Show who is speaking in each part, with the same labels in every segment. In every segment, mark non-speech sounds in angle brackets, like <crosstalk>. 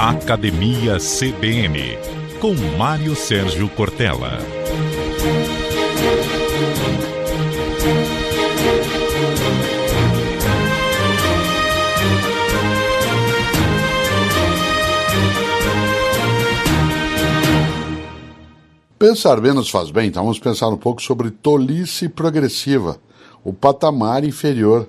Speaker 1: Academia CBN, com Mário Sérgio Cortella.
Speaker 2: Pensar menos faz bem, então vamos pensar um pouco sobre tolice progressiva, o patamar inferior.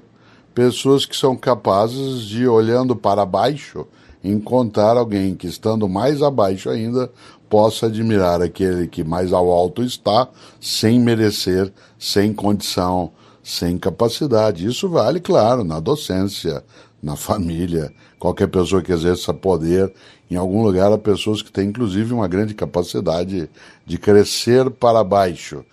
Speaker 2: Pessoas que são capazes de, olhando para baixo, encontrar alguém que, estando mais abaixo ainda, possa admirar aquele que mais ao alto está, sem merecer, sem condição, sem capacidade. Isso vale, claro, na docência, na família, qualquer pessoa que exerça poder. Em algum lugar há pessoas que têm, inclusive, uma grande capacidade de crescer para baixo.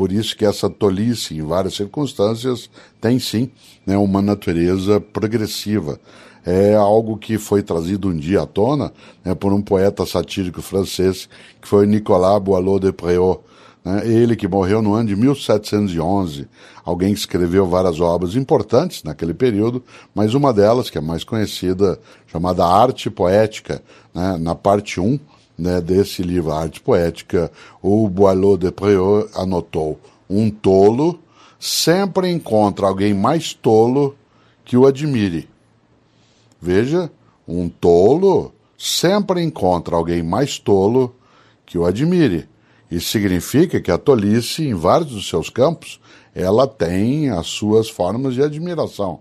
Speaker 2: Por isso que essa tolice, em várias circunstâncias, tem sim né, uma natureza progressiva. É algo que foi trazido um dia à tona né, por um poeta satírico francês, que foi Nicolas Boileau de Préaux, né? Ele que morreu no ano de 1711, alguém que escreveu várias obras importantes naquele período, mas uma delas, que é mais conhecida, chamada Arte Poética, né? na parte 1 né, desse livro, Arte Poética, o Boileau de Préaux anotou: um tolo sempre encontra alguém mais tolo que o admire. Veja, um tolo sempre encontra alguém mais tolo que o admire. Isso significa que a tolice, em vários dos seus campos, ela tem as suas formas de admiração.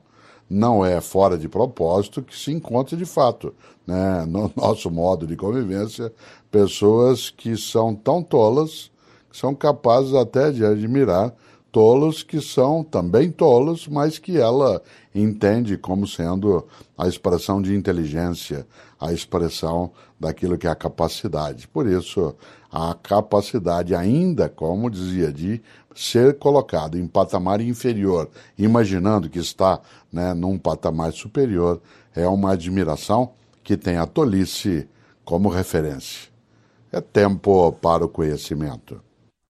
Speaker 2: Não é fora de propósito que se encontra de fato, né, no <laughs> nosso modo de convivência, pessoas que são tão tolas que são capazes até de admirar tolos que são também tolos, mas que ela entende como sendo a expressão de inteligência, a expressão daquilo que é a capacidade. Por isso, a capacidade ainda, como dizia de ser colocado em patamar inferior, imaginando que está né, num patamar superior, é uma admiração que tem a tolice como referência. É tempo para o conhecimento.